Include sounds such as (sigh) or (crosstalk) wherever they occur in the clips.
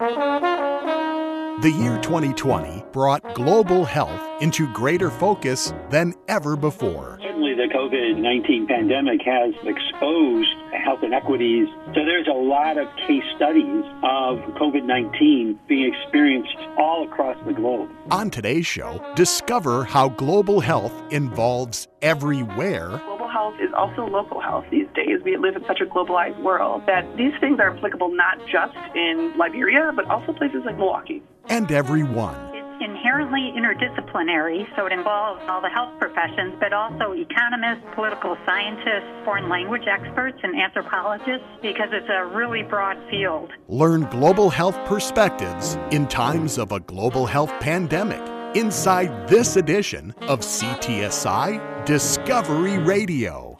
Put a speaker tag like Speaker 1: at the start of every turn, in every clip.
Speaker 1: The year 2020 brought global health into greater focus than ever before.
Speaker 2: Certainly, the COVID 19 pandemic has exposed health inequities. So, there's a lot of case studies of COVID 19 being experienced all across the globe.
Speaker 1: On today's show, discover how global health involves everywhere
Speaker 3: health is also local health these days. We live in such a globalized world that these things are applicable not just in Liberia, but also places like Milwaukee.
Speaker 1: and everyone.
Speaker 4: It's inherently interdisciplinary, so it involves all the health professions, but also economists, political scientists, foreign language experts, and anthropologists, because it's a really broad field.
Speaker 1: Learn global health perspectives in times of a global health pandemic inside this edition of CTSI Discovery Radio.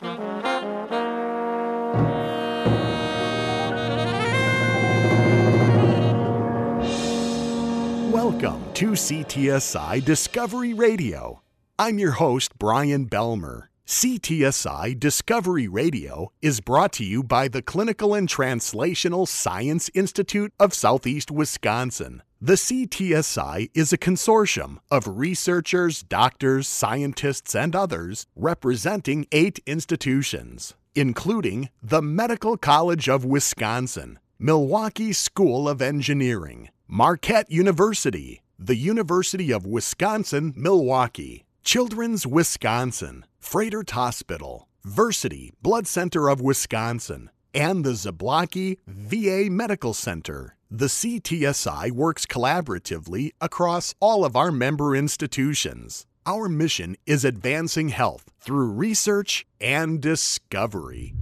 Speaker 1: Welcome to CTSI Discovery Radio. I'm your host, Brian Belmer. CTSI Discovery Radio is brought to you by the Clinical and Translational Science Institute of Southeast Wisconsin. The CTSI is a consortium of researchers, doctors, scientists, and others representing eight institutions, including the Medical College of Wisconsin, Milwaukee School of Engineering, Marquette University, the University of Wisconsin Milwaukee, Children's Wisconsin, Froedtert Hospital, Versiti Blood Center of Wisconsin, and the Zablocki VA Medical Center. The CTSI works collaboratively across all of our member institutions. Our mission is advancing health through research and discovery.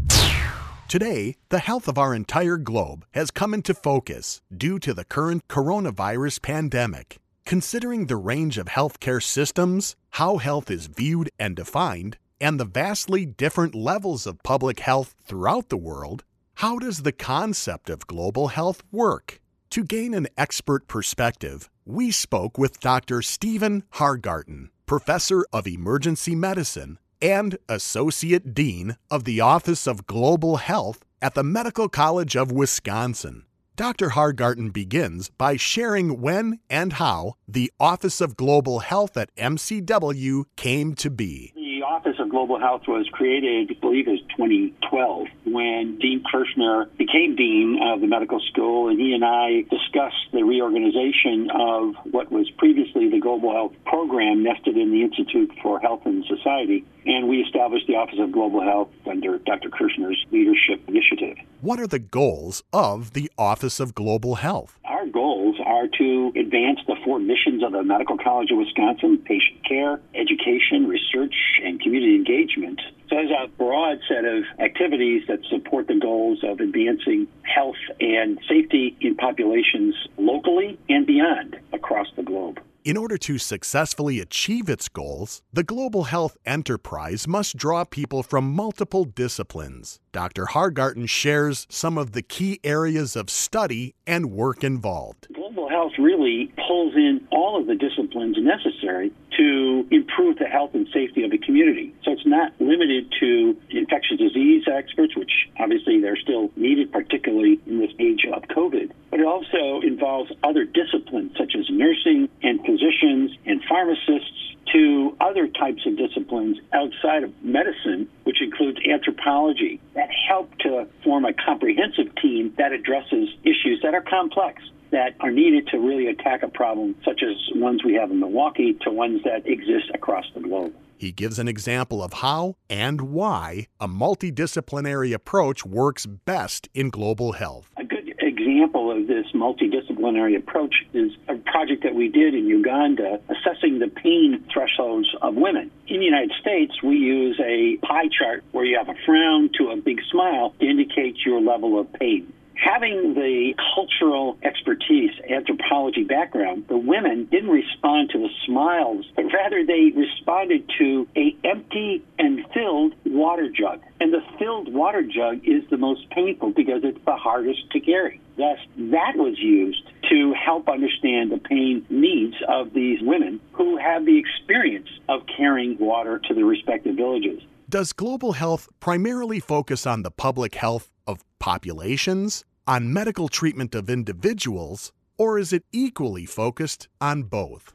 Speaker 1: Today, the health of our entire globe has come into focus due to the current coronavirus pandemic. Considering the range of healthcare systems, how health is viewed and defined, and the vastly different levels of public health throughout the world, how does the concept of global health work? To gain an expert perspective, we spoke with Dr. Stephen Hargarten, professor of emergency medicine and Associate Dean of the Office of Global Health at the Medical College of Wisconsin. Dr. Hargarten begins by sharing when and how the Office of Global Health at MCW came to be.
Speaker 2: Office of Global Health was created, I believe it was 2012, when Dean Kerschner became Dean of the medical school, and he and I discussed the reorganization of what was previously the Global Health Program nested in the Institute for Health and Society, and we established the Office of Global Health under Dr. Kerschner's leadership initiative.
Speaker 1: What are the goals of the Office of Global Health?
Speaker 2: Goals are to advance the four missions of the Medical College of Wisconsin patient care, education, research, and community engagement. So there's a broad set of activities that support the goals of advancing health and safety in populations locally and beyond across the globe.
Speaker 1: In order to successfully achieve its goals, the global health enterprise must draw people from multiple disciplines. Dr. Hargarten shares some of the key areas of study and work involved.
Speaker 2: Global health really pulls in all of the disciplines necessary to improve the health and safety of the community. So it's not limited to infectious disease experts, which obviously they're still needed, particularly in this age of COVID. But it also involves other disciplines such as nursing and physicians and pharmacists to other types of disciplines outside of medicine, which includes anthropology, that help to form a comprehensive team that addresses issues that are complex that are needed to really attack a problem such as ones we have in Milwaukee to ones that exist across the globe.
Speaker 1: He gives an example of how and why a multidisciplinary approach works best in global health.
Speaker 2: A good example of this multidisciplinary approach is a project that we did in Uganda assessing the pain thresholds of women. In the United States, we use a pie chart where you have a frown to a big smile to indicate your level of pain. Having the cultural expertise, anthropology background, the women didn't respond to the smiles, but rather they responded to a empty and filled water jug. And the filled water jug is the most painful because it's the hardest to carry. Thus, that was used to help understand the pain needs of these women who have the experience of carrying water to their respective villages.
Speaker 1: Does global health primarily focus on the public health of populations, on medical treatment of individuals, Or is it equally focused on both?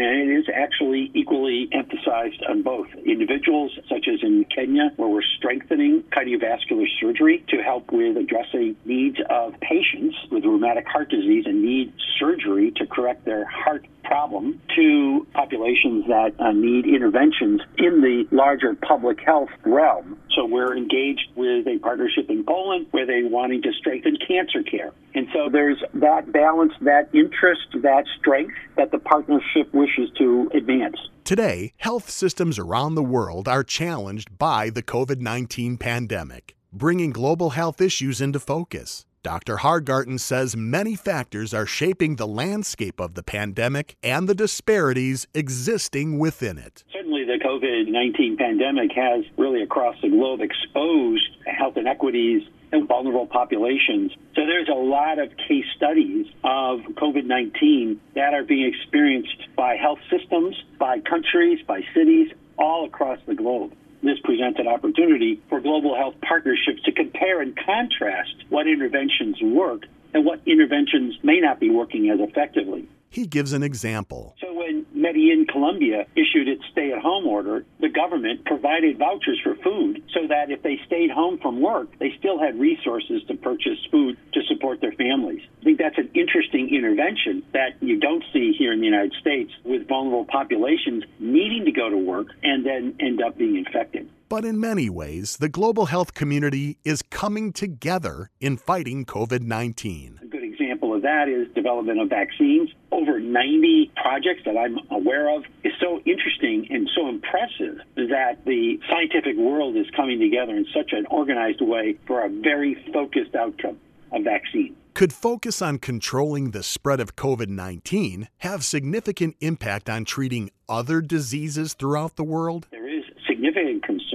Speaker 2: And it is actually equally emphasized on both. Individuals, such as in Kenya, where we're strengthening cardiovascular surgery to help with addressing needs of patients with rheumatic heart disease and need surgery to correct their heart problem to populations that uh, need interventions in the larger public health realm. So we're engaged with a partnership in Poland where they're wanting to strengthen cancer care. And so there's that balance, that interest, that strength that the partnership wishes to advance.
Speaker 1: Today, health systems around the world are challenged by the COVID 19 pandemic, bringing global health issues into focus. Dr. Hargarten says many factors are shaping the landscape of the pandemic and the disparities existing within it.
Speaker 2: Certainly, the COVID 19 pandemic has really across the globe exposed health inequities and vulnerable populations. So, there's a lot of case studies of COVID 19 that are being experienced by health systems, by countries, by cities all across the globe this presents an opportunity for global health partnerships to compare and contrast what interventions work and what interventions may not be working as effectively.
Speaker 1: He gives an example.
Speaker 2: So when Medellin, Colombia issued its stay at home order, the government provided vouchers for food so that if they stayed home from work, they still had resources to purchase food to support their families. I think that's an interesting intervention that you don't see here in the United States with vulnerable populations needing to go to work and then end up being infected.
Speaker 1: But in many ways, the global health community is coming together in fighting COVID 19
Speaker 2: of that is development of vaccines. Over 90 projects that I'm aware of is so interesting and so impressive that the scientific world is coming together in such an organized way for a very focused outcome of vaccine.
Speaker 1: Could focus on controlling the spread of COVID 19 have significant impact on treating other diseases throughout the world?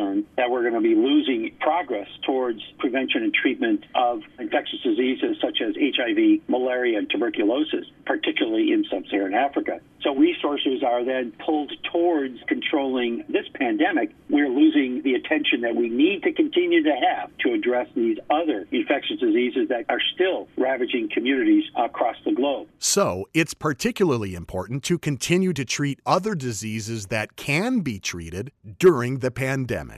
Speaker 2: Concern that we're going to be losing progress towards prevention and treatment of infectious diseases such as HIV, malaria, and tuberculosis, particularly in sub Saharan Africa. So resources are then pulled towards controlling this pandemic. We're losing the attention that we need to continue to have to address these other infectious diseases that are still ravaging communities across the globe.
Speaker 1: So it's particularly important to continue to treat other diseases that can be treated during the pandemic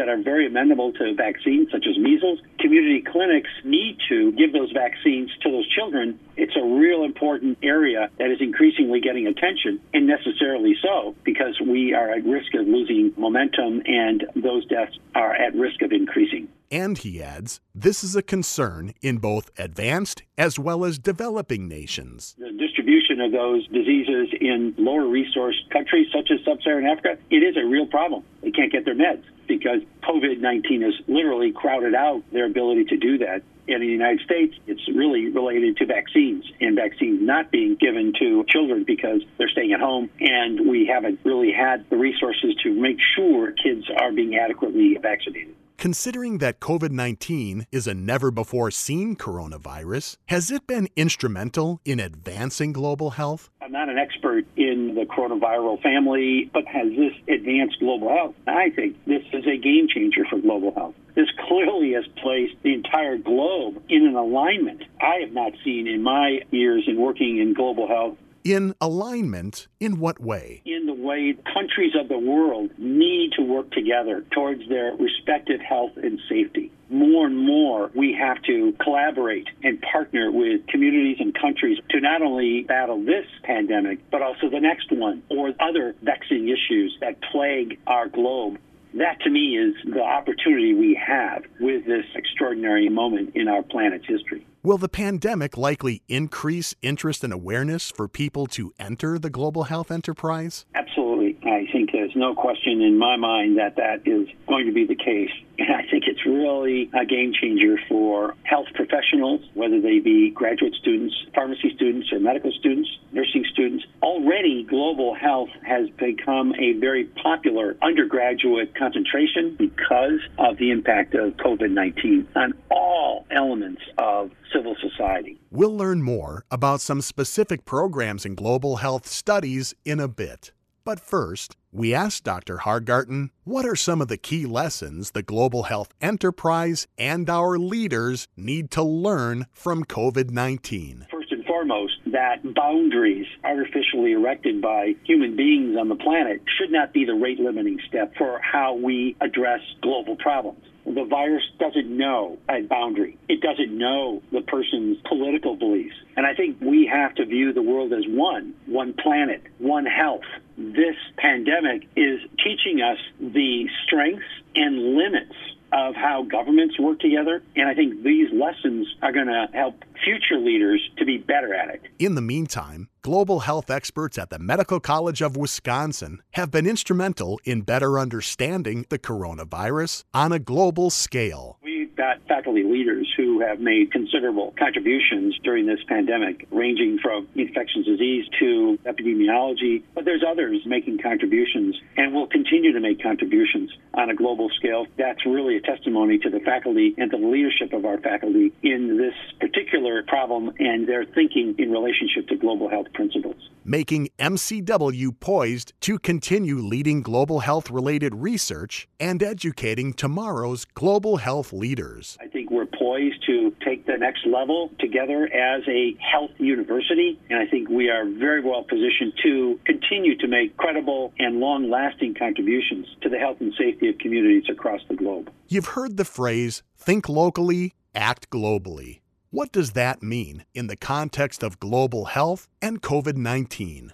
Speaker 2: that are very amenable to vaccines, such as measles. Community clinics need to give those vaccines to those children. It's a real important area that is increasingly getting attention, and necessarily so, because we are at risk of losing momentum and those deaths are at risk of increasing.
Speaker 1: And he adds, this is a concern in both advanced as well as developing nations.
Speaker 2: The distribution of those diseases in lower resource countries such as sub Saharan Africa, it is a real problem. They can't get their meds because COVID 19 has literally crowded out their ability to do that. And in the United States, it's really related to vaccines and vaccines not being given to children because they're staying at home. And we haven't really had the resources to make sure kids are being adequately vaccinated.
Speaker 1: Considering that COVID 19 is a never before seen coronavirus, has it been instrumental in advancing global health?
Speaker 2: I'm not an expert in the coronavirus family, but has this advanced global health? I think this is a game changer for global health. This clearly has placed the entire globe in an alignment I have not seen in my years in working in global health
Speaker 1: in alignment in what way?
Speaker 2: In the way countries of the world need to work together towards their respective health and safety. More and more, we have to collaborate and partner with communities and countries to not only battle this pandemic, but also the next one or other vexing issues that plague our globe that to me is the opportunity we have with this extraordinary moment in our planet's history.
Speaker 1: Will the pandemic likely increase interest and awareness for people to enter the global health enterprise?
Speaker 2: Absolutely. I think there's no question in my mind that that is going to be the case. And I think it's really a game changer for health professionals, whether they be graduate students, pharmacy students, or medical students, nursing students. Already, global health has become a very popular undergraduate concentration because of the impact of COVID 19 on all elements of civil society.
Speaker 1: We'll learn more about some specific programs in global health studies in a bit. But first, we asked Dr. Hargarten what are some of the key lessons the global health enterprise and our leaders need to learn from COVID 19?
Speaker 2: First and foremost, that boundaries artificially erected by human beings on the planet should not be the rate limiting step for how we address global problems. The virus doesn't know a boundary. It doesn't know the person's political beliefs. And I think we have to view the world as one, one planet, one health. This pandemic is teaching us the strengths and limits of how governments work together. And I think these lessons are going to help future leaders to be better at it.
Speaker 1: In the meantime, global health experts at the Medical College of Wisconsin have been instrumental in better understanding the coronavirus on a global scale.
Speaker 2: Got faculty leaders who have made considerable contributions during this pandemic, ranging from infectious disease to epidemiology, but there's others making contributions and will continue to make contributions on a global scale. That's really a testimony to the faculty and to the leadership of our faculty in this particular problem and their thinking in relationship to global health principles.
Speaker 1: Making MCW poised to continue leading global health related research and educating tomorrow's global health leaders.
Speaker 2: I think we're poised to take the next level together as a health university, and I think we are very well positioned to continue to make credible and long lasting contributions to the health and safety of communities across the globe.
Speaker 1: You've heard the phrase think locally, act globally. What does that mean in the context of global health and COVID 19?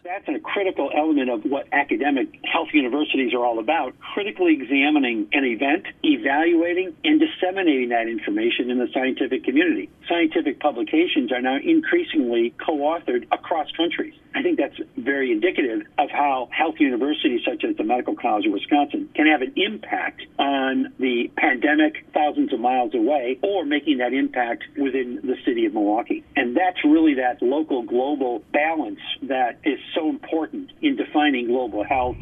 Speaker 2: Critical element of what academic health universities are all about critically examining an event, evaluating, and disseminating that information in the scientific community. Scientific publications are now increasingly co authored across countries. I think that's very indicative of how health universities such as the Medical College of Wisconsin can have an impact on the pandemic thousands of miles away or making that impact within the city of Milwaukee. And that's really that local global balance that is so important in defining global health.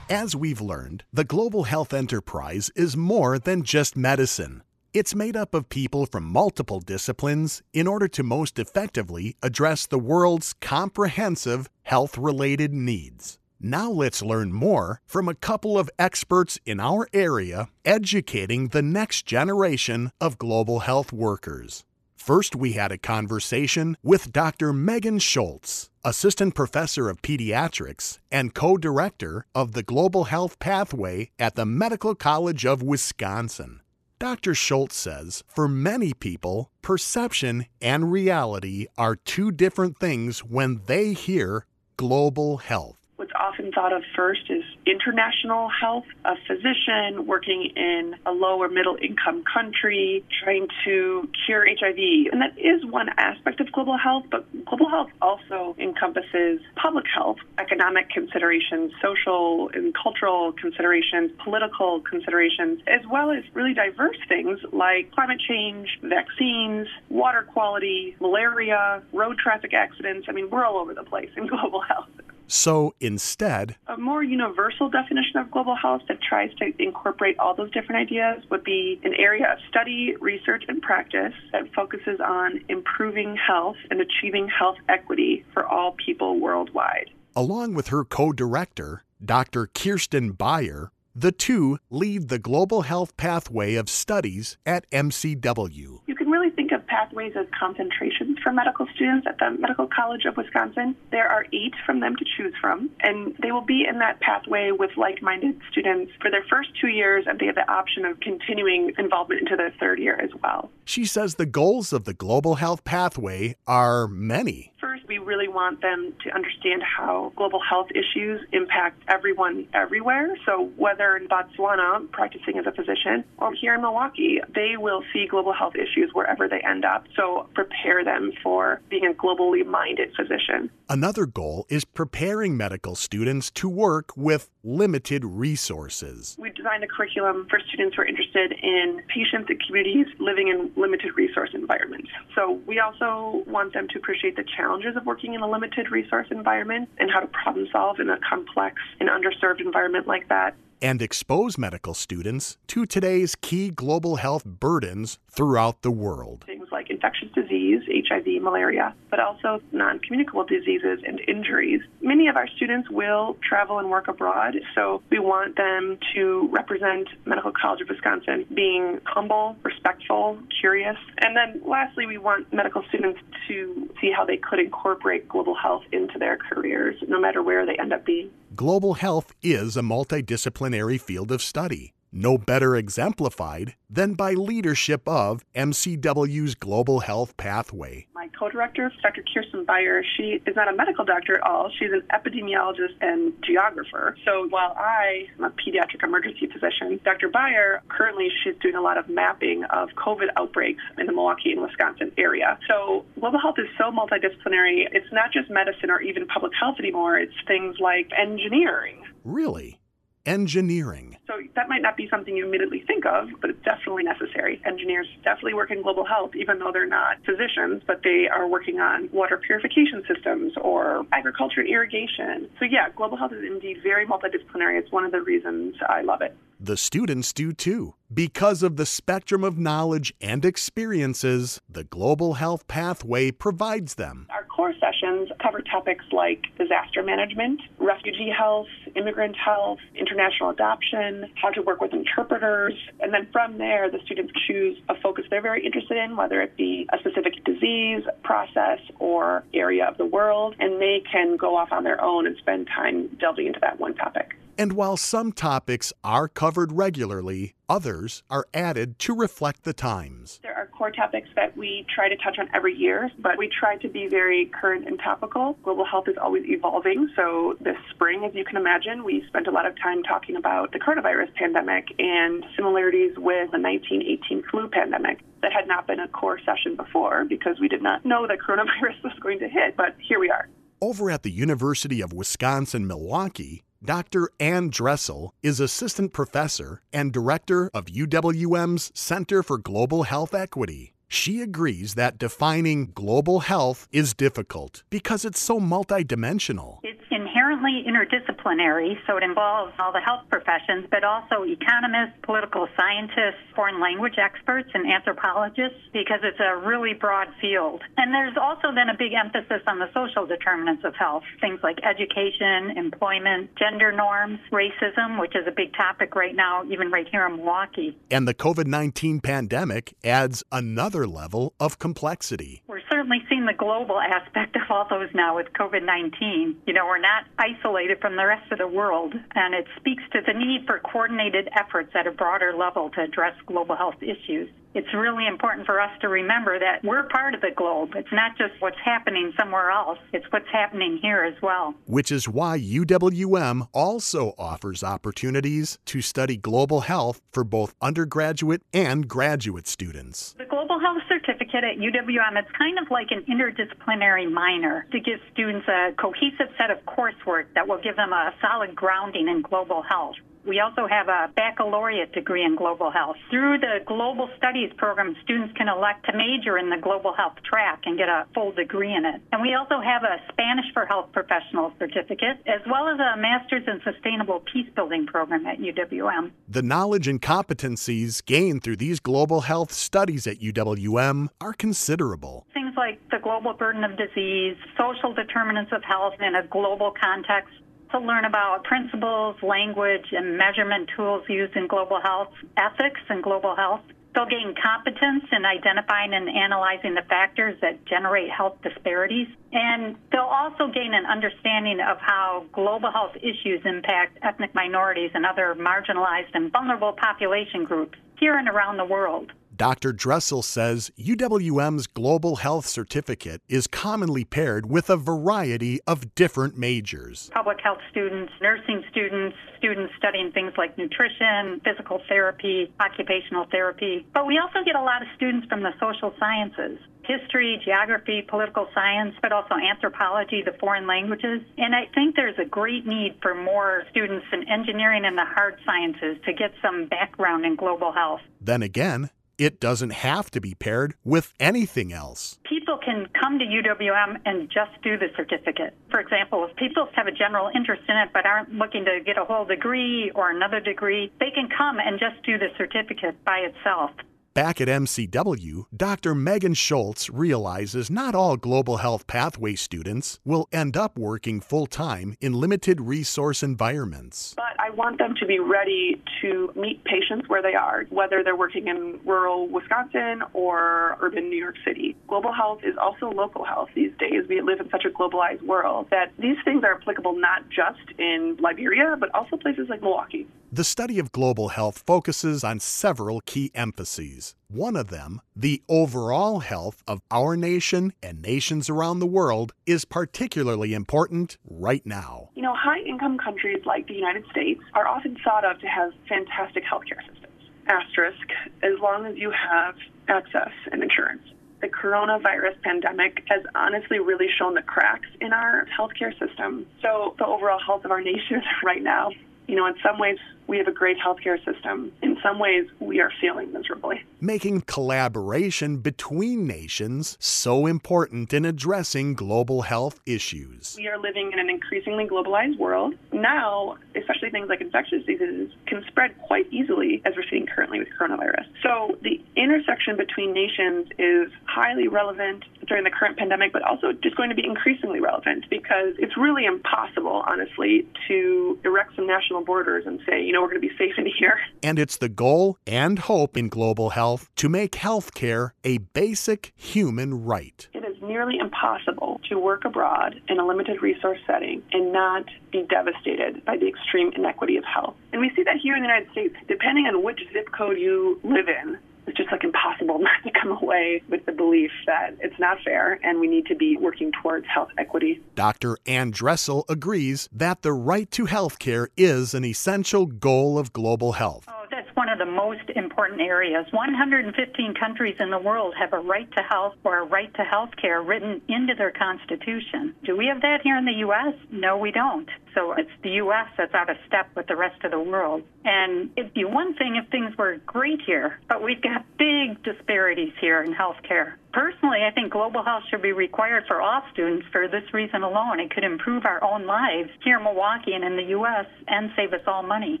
Speaker 1: As we've learned, the global health enterprise is more than just medicine. It's made up of people from multiple disciplines in order to most effectively address the world's comprehensive health related needs. Now let's learn more from a couple of experts in our area educating the next generation of global health workers. First, we had a conversation with Dr. Megan Schultz, Assistant Professor of Pediatrics and co director of the Global Health Pathway at the Medical College of Wisconsin. Dr. Schultz says for many people, perception and reality are two different things when they hear global health.
Speaker 3: What's often thought of first is international health, a physician working in a low or middle income country trying to cure HIV. And that is one aspect of global health, but global health also encompasses public health, economic considerations, social and cultural considerations, political considerations, as well as really diverse things like climate change, vaccines, water quality, malaria, road traffic accidents. I mean, we're all over the place in (laughs) global health.
Speaker 1: So instead,
Speaker 3: a more universal definition of global health that tries to incorporate all those different ideas would be an area of study, research, and practice that focuses on improving health and achieving health equity for all people worldwide.
Speaker 1: Along with her co director, Dr. Kirsten Beyer, the two lead the Global Health Pathway of Studies at MCW.
Speaker 3: You can really think of pathways as concentrations for medical students at the Medical College of Wisconsin. There are eight from them to choose from, and they will be in that pathway with like minded students for their first two years, and they have the option of continuing involvement into their third year as well.
Speaker 1: She says the goals of the Global Health Pathway are many.
Speaker 3: First, we really want them to understand how global health issues impact everyone everywhere. So, whether in Botswana practicing as a physician or here in Milwaukee, they will see global health issues wherever they end up. So, prepare them for being a globally minded physician.
Speaker 1: Another goal is preparing medical students to work with limited resources.
Speaker 3: We designed a curriculum for students who are interested in patients and communities living in limited resource environments. So, we also want them to appreciate the challenges of working in a limited resource environment and how to problem solve in a complex and underserved environment like that
Speaker 1: and expose medical students to today's key global health burdens throughout the world.
Speaker 3: Things like infectious disease, HIV, malaria, but also non communicable diseases and injuries. Many of our students will travel and work abroad, so we want them to represent Medical College of Wisconsin being humble, respectful, curious. And then lastly, we want medical students to see how they could incorporate global health into their careers, no matter where they end up being.
Speaker 1: Global health is a multidisciplinary field of study no better exemplified than by leadership of MCW's Global Health Pathway.
Speaker 3: My co director, Dr. Kirsten Beyer, she is not a medical doctor at all. She's an epidemiologist and geographer. So while I am a pediatric emergency physician, Dr. Beyer currently she's doing a lot of mapping of COVID outbreaks in the Milwaukee and Wisconsin area. So global health is so multidisciplinary. It's not just medicine or even public health anymore, it's things like engineering.
Speaker 1: Really? Engineering.
Speaker 3: So that might not be something you immediately think of, but it's definitely necessary. Engineers definitely work in global health, even though they're not physicians, but they are working on water purification systems or agriculture and irrigation. So yeah, global health is indeed very multidisciplinary. It's one of the reasons I love it.
Speaker 1: The students do too. Because of the spectrum of knowledge and experiences the Global Health Pathway provides them.
Speaker 3: Our core sessions cover topics like disaster management, refugee health, immigrant health, international adoption, how to work with interpreters, and then from there, the students choose a focus they're very interested in, whether it be a specific disease, process, or area of the world, and they can go off on their own and spend time delving into that one topic.
Speaker 1: And while some topics are covered regularly, others are added to reflect the times.
Speaker 3: There are core topics that we try to touch on every year, but we try to be very current and topical. Global health is always evolving. So this spring, as you can imagine, we spent a lot of time talking about the coronavirus pandemic and similarities with the 1918 flu pandemic. That had not been a core session before because we did not know that coronavirus (laughs) was going to hit, but here we are.
Speaker 1: Over at the University of Wisconsin Milwaukee, Dr. Ann Dressel is assistant professor and director of UWM's Center for Global Health Equity. She agrees that defining global health is difficult because it's so multidimensional.
Speaker 4: It's inherently interdisciplinary, so it involves all the health professions, but also economists, political scientists, foreign language experts, and anthropologists, because it's a really broad field. And there's also then a big emphasis on the social determinants of health, things like education, employment, gender norms, racism, which is a big topic right now, even right here in Milwaukee.
Speaker 1: And the COVID 19 pandemic adds another level of complexity.
Speaker 4: We're certainly seeing the global aspect of all those now with COVID 19. You know, we're not isolated from the rest of the world, and it speaks to the need for coordinated efforts at a broader level to address global health issues it's really important for us to remember that we're part of the globe. It's not just what's happening somewhere else, it's what's happening here as well.
Speaker 1: Which is why UWM also offers opportunities to study global health for both undergraduate and graduate students.
Speaker 4: The Health Certificate at UWM, it's kind of like an interdisciplinary minor to give students a cohesive set of coursework that will give them a solid grounding in global health. We also have a baccalaureate degree in global health. Through the Global Studies program, students can elect to major in the global health track and get a full degree in it. And we also have a Spanish for Health Professional certificate, as well as a Master's in Sustainable Peacebuilding program at UWM.
Speaker 1: The knowledge and competencies gained through these global health studies at UWM are considerable.
Speaker 4: Things like the global burden of disease, social determinants of health in a global context, learn about principles, language, and measurement tools used in global health, ethics and global health. They'll gain competence in identifying and analyzing the factors that generate health disparities. And they'll also gain an understanding of how global health issues impact ethnic minorities and other marginalized and vulnerable population groups here and around the world.
Speaker 1: Dr. Dressel says UWM's Global Health Certificate is commonly paired with a variety of different majors.
Speaker 4: Public health students, nursing students, students studying things like nutrition, physical therapy, occupational therapy. But we also get a lot of students from the social sciences history, geography, political science, but also anthropology, the foreign languages. And I think there's a great need for more students in engineering and the hard sciences to get some background in global health.
Speaker 1: Then again, it doesn't have to be paired with anything else.
Speaker 4: People can come to UWM and just do the certificate. For example, if people have a general interest in it but aren't looking to get a whole degree or another degree, they can come and just do the certificate by itself.
Speaker 1: Back at MCW, Dr. Megan Schultz realizes not all Global Health Pathway students will end up working full time in limited resource environments.
Speaker 3: But I want them to be ready to meet patients where they are, whether they're working in rural Wisconsin or urban New York City. Global health is also local health these days. We live in such a globalized world that these things are applicable not just in Liberia, but also places like Milwaukee.
Speaker 1: The study of global health focuses on several key emphases. One of them, the overall health of our nation and nations around the world, is particularly important right now.
Speaker 3: You know, high income countries like the United States are often thought of to have fantastic healthcare systems. Asterisk, as long as you have access and insurance. The coronavirus pandemic has honestly really shown the cracks in our healthcare system. So, the overall health of our nation (laughs) right now you know, in some ways, we have a great healthcare system. In some ways, we are failing miserably.
Speaker 1: Making collaboration between nations so important in addressing global health issues.
Speaker 3: We are living in an increasingly globalized world. Now, especially things like infectious diseases can spread quite easily, as we're seeing currently with coronavirus. So, the intersection between nations is highly relevant during the current pandemic, but also just going to be increasingly relevant because it's really impossible, honestly, to erect some national borders and say, you know, we're going to be safe in here.
Speaker 1: And it's the goal and hope in global health to make healthcare a basic human right.
Speaker 3: Nearly impossible to work abroad in a limited resource setting and not be devastated by the extreme inequity of health. And we see that here in the United States, depending on which zip code you live in, it's just like impossible (laughs) not to come away with the belief that it's not fair and we need to be working towards health equity.
Speaker 1: Dr. Ann Dressel agrees that the right to health care is an essential goal of global health.
Speaker 4: Oh, that's one of the most important areas. 115 countries in the world have a right to health or a right to health care written into their constitution. Do we have that here in the U.S.? No, we don't. So it's the U.S. that's out of step with the rest of the world. And it'd be one thing if things were great here, but we've got big disparities here in healthcare. Personally, I think global health should be required for all students for this reason alone. It could improve our own lives here in Milwaukee and in the U.S. and save us all money.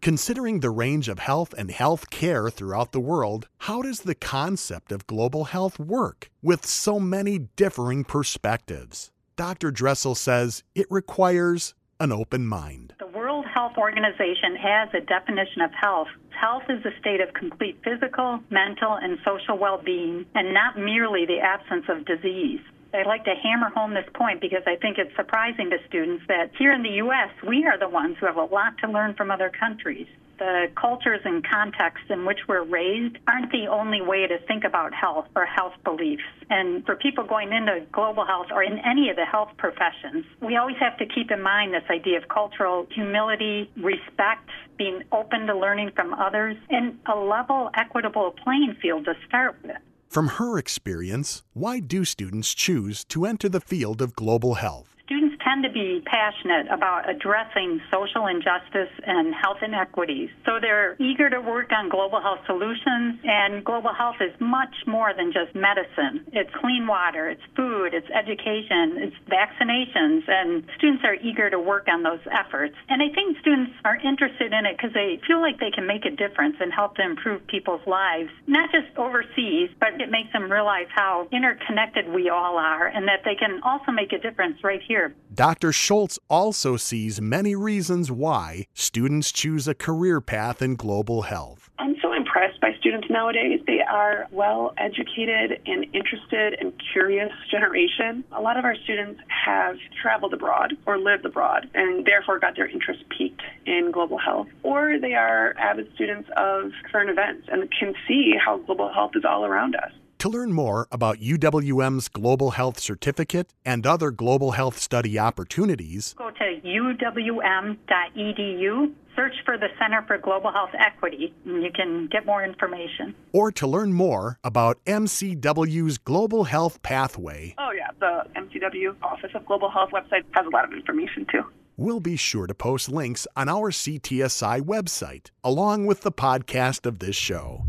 Speaker 1: Considering the range of health and health care throughout the world, how does the concept of global health work with so many differing perspectives? Dr. Dressel says it requires an open mind.
Speaker 4: Health Organization has a definition of health. Health is a state of complete physical, mental, and social well being, and not merely the absence of disease. I like to hammer home this point because I think it's surprising to students that here in the U.S., we are the ones who have a lot to learn from other countries the cultures and contexts in which we're raised aren't the only way to think about health or health beliefs. And for people going into global health or in any of the health professions, we always have to keep in mind this idea of cultural humility, respect, being open to learning from others, and a level, equitable playing field to start with.
Speaker 1: From her experience, why do students choose to enter the field of global health?
Speaker 4: Tend to be passionate about addressing social injustice and health inequities. So they're eager to work on global health solutions, and global health is much more than just medicine. It's clean water, it's food, it's education, it's vaccinations, and students are eager to work on those efforts. And I think students are interested in it because they feel like they can make a difference and help to improve people's lives, not just overseas, but it makes them realize how interconnected we all are and that they can also make a difference right here.
Speaker 1: Dr. Schultz also sees many reasons why students choose a career path in global health.
Speaker 3: I'm so impressed by students nowadays. They are well educated and interested and curious generation. A lot of our students have traveled abroad or lived abroad and therefore got their interest piqued in global health. Or they are avid students of current events and can see how global health is all around us.
Speaker 1: To learn more about UWM's Global Health Certificate and other global health study opportunities,
Speaker 4: go to uwm.edu, search for the Center for Global Health Equity, and you can get more information.
Speaker 1: Or to learn more about MCW's Global Health Pathway.
Speaker 3: Oh, yeah, the MCW Office of Global Health website has a lot of information too.
Speaker 1: We'll be sure to post links on our CTSI website, along with the podcast of this show.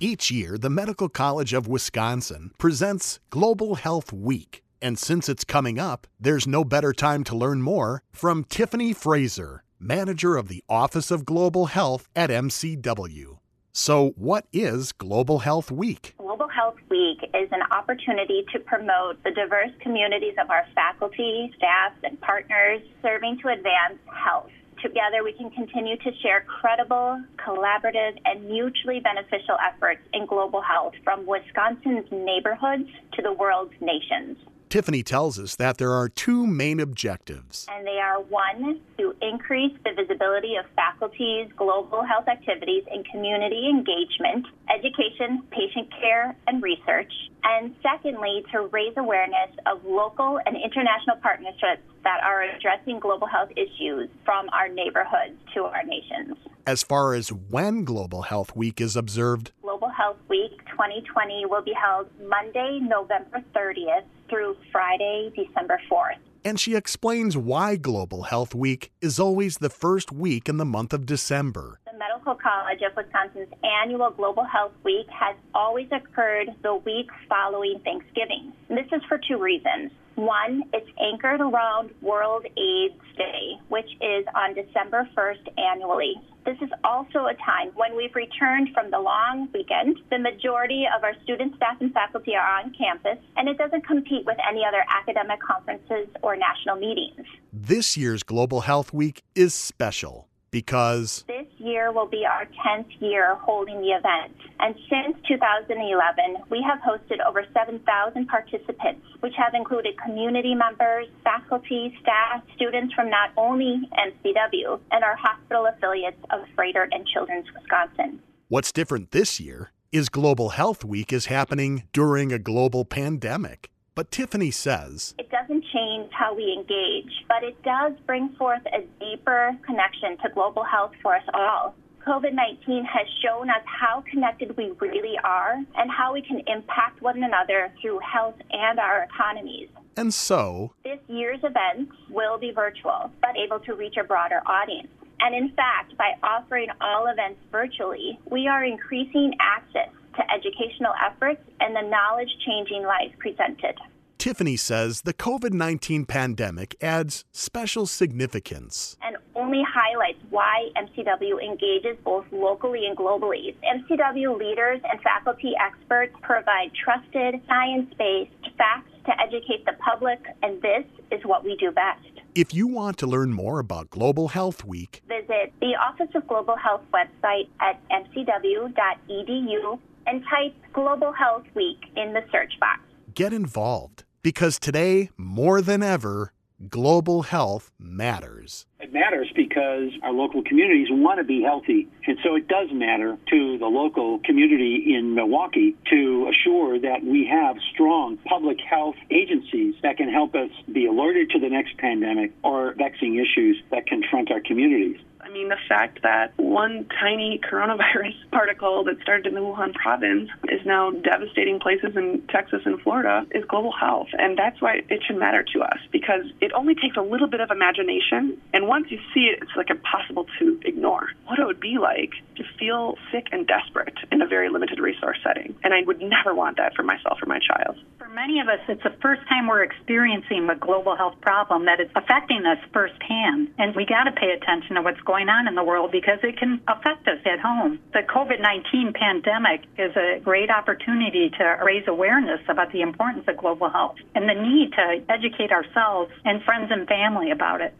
Speaker 1: Each year, the Medical College of Wisconsin presents Global Health Week. And since it's coming up, there's no better time to learn more from Tiffany Fraser, manager of the Office of Global Health at MCW. So, what is Global Health Week?
Speaker 5: Global Health Week is an opportunity to promote the diverse communities of our faculty, staff, and partners serving to advance health. Together, we can continue to share credible, collaborative, and mutually beneficial efforts in global health from Wisconsin's neighborhoods to the world's nations.
Speaker 1: Tiffany tells us that there are two main objectives.
Speaker 5: And they are one, to increase the visibility of faculty's global health activities and community engagement, education, patient care, and research. And secondly, to raise awareness of local and international partnerships that are addressing global health issues from our neighborhoods to our nations.
Speaker 1: As far as when Global Health Week is observed,
Speaker 5: Global Health Week 2020 will be held Monday, November 30th through Friday, December 4th.
Speaker 1: And she explains why Global Health Week is always the first week in the month of December.
Speaker 5: Medical College of Wisconsin's annual Global Health Week has always occurred the week following Thanksgiving. This is for two reasons. One, it's anchored around World AIDS Day, which is on December 1st annually. This is also a time when we've returned from the long weekend. The majority of our students, staff, and faculty are on campus, and it doesn't compete with any other academic conferences or national meetings.
Speaker 1: This year's Global Health Week is special because
Speaker 5: this year will be our 10th year holding the event. And since 2011, we have hosted over 7,000 participants, which have included community members, faculty, staff, students from not only MCW and our hospital affiliates of Froedtert and Children's Wisconsin.
Speaker 1: What's different this year is Global Health Week is happening during a global pandemic. But Tiffany says
Speaker 5: it doesn't change how we engage, but it does bring forth a deeper connection to global health for us all. COVID 19 has shown us how connected we really are and how we can impact one another through health and our economies.
Speaker 1: And so,
Speaker 5: this year's events will be virtual, but able to reach a broader audience. And in fact, by offering all events virtually, we are increasing access to educational efforts and the knowledge changing life presented.
Speaker 1: Tiffany says the COVID 19 pandemic adds special significance.
Speaker 5: And only highlights why MCW engages both locally and globally. MCW leaders and faculty experts provide trusted, science based facts to educate the public, and this is what we do best.
Speaker 1: If you want to learn more about Global Health Week,
Speaker 5: visit the Office of Global Health website at mcw.edu and type Global Health Week in the search box.
Speaker 1: Get involved because today, more than ever, global health matters.
Speaker 2: It matters because our local communities want to be healthy. And so it does matter to the local community in Milwaukee to assure that we have strong public health agencies that can help us be alerted to the next pandemic or vexing issues that confront our communities.
Speaker 3: I mean, the fact that one tiny coronavirus (laughs) particle that started in the Wuhan province is now devastating places in Texas and Florida is global health. And that's why it should matter to us because it only takes a little bit of imagination. And once you see it, it's like impossible to ignore what it would be like to feel sick and desperate in a very limited resource setting. And I would never want that for myself or my child.
Speaker 4: For many of us, it's the first time we're experiencing a global health problem that is affecting us firsthand. And we got to pay attention to what's going on in the world because it can affect us at home. The COVID 19 pandemic is a great opportunity to raise awareness about the importance of global health and the need to educate ourselves and friends and family about it.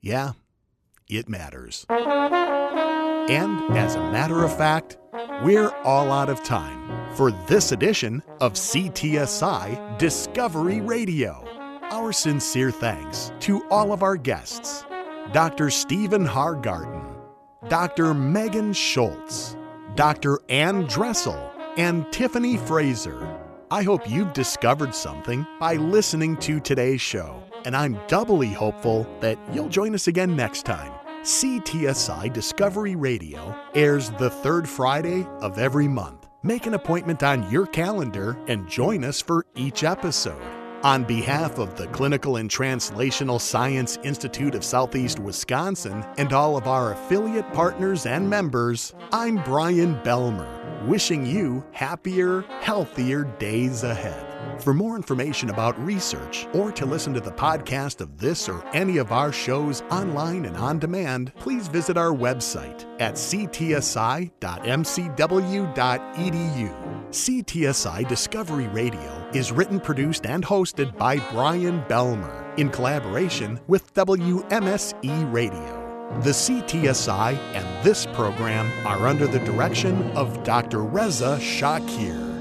Speaker 1: Yeah, it matters. And as a matter of fact, we're all out of time for this edition of CTSI Discovery Radio. Our sincere thanks to all of our guests Dr. Stephen Hargarten, Dr. Megan Schultz, Dr. Ann Dressel, and Tiffany Fraser. I hope you've discovered something by listening to today's show, and I'm doubly hopeful that you'll join us again next time. CTSI Discovery Radio airs the third Friday of every month. Make an appointment on your calendar and join us for each episode. On behalf of the Clinical and Translational Science Institute of Southeast Wisconsin and all of our affiliate partners and members, I'm Brian Belmer, wishing you happier, healthier days ahead. For more information about research or to listen to the podcast of this or any of our shows online and on demand, please visit our website at ctsi.mcw.edu. CTSI Discovery Radio is written, produced, and hosted by Brian Belmer in collaboration with WMSE Radio. The CTSI and this program are under the direction of Dr. Reza Shaker.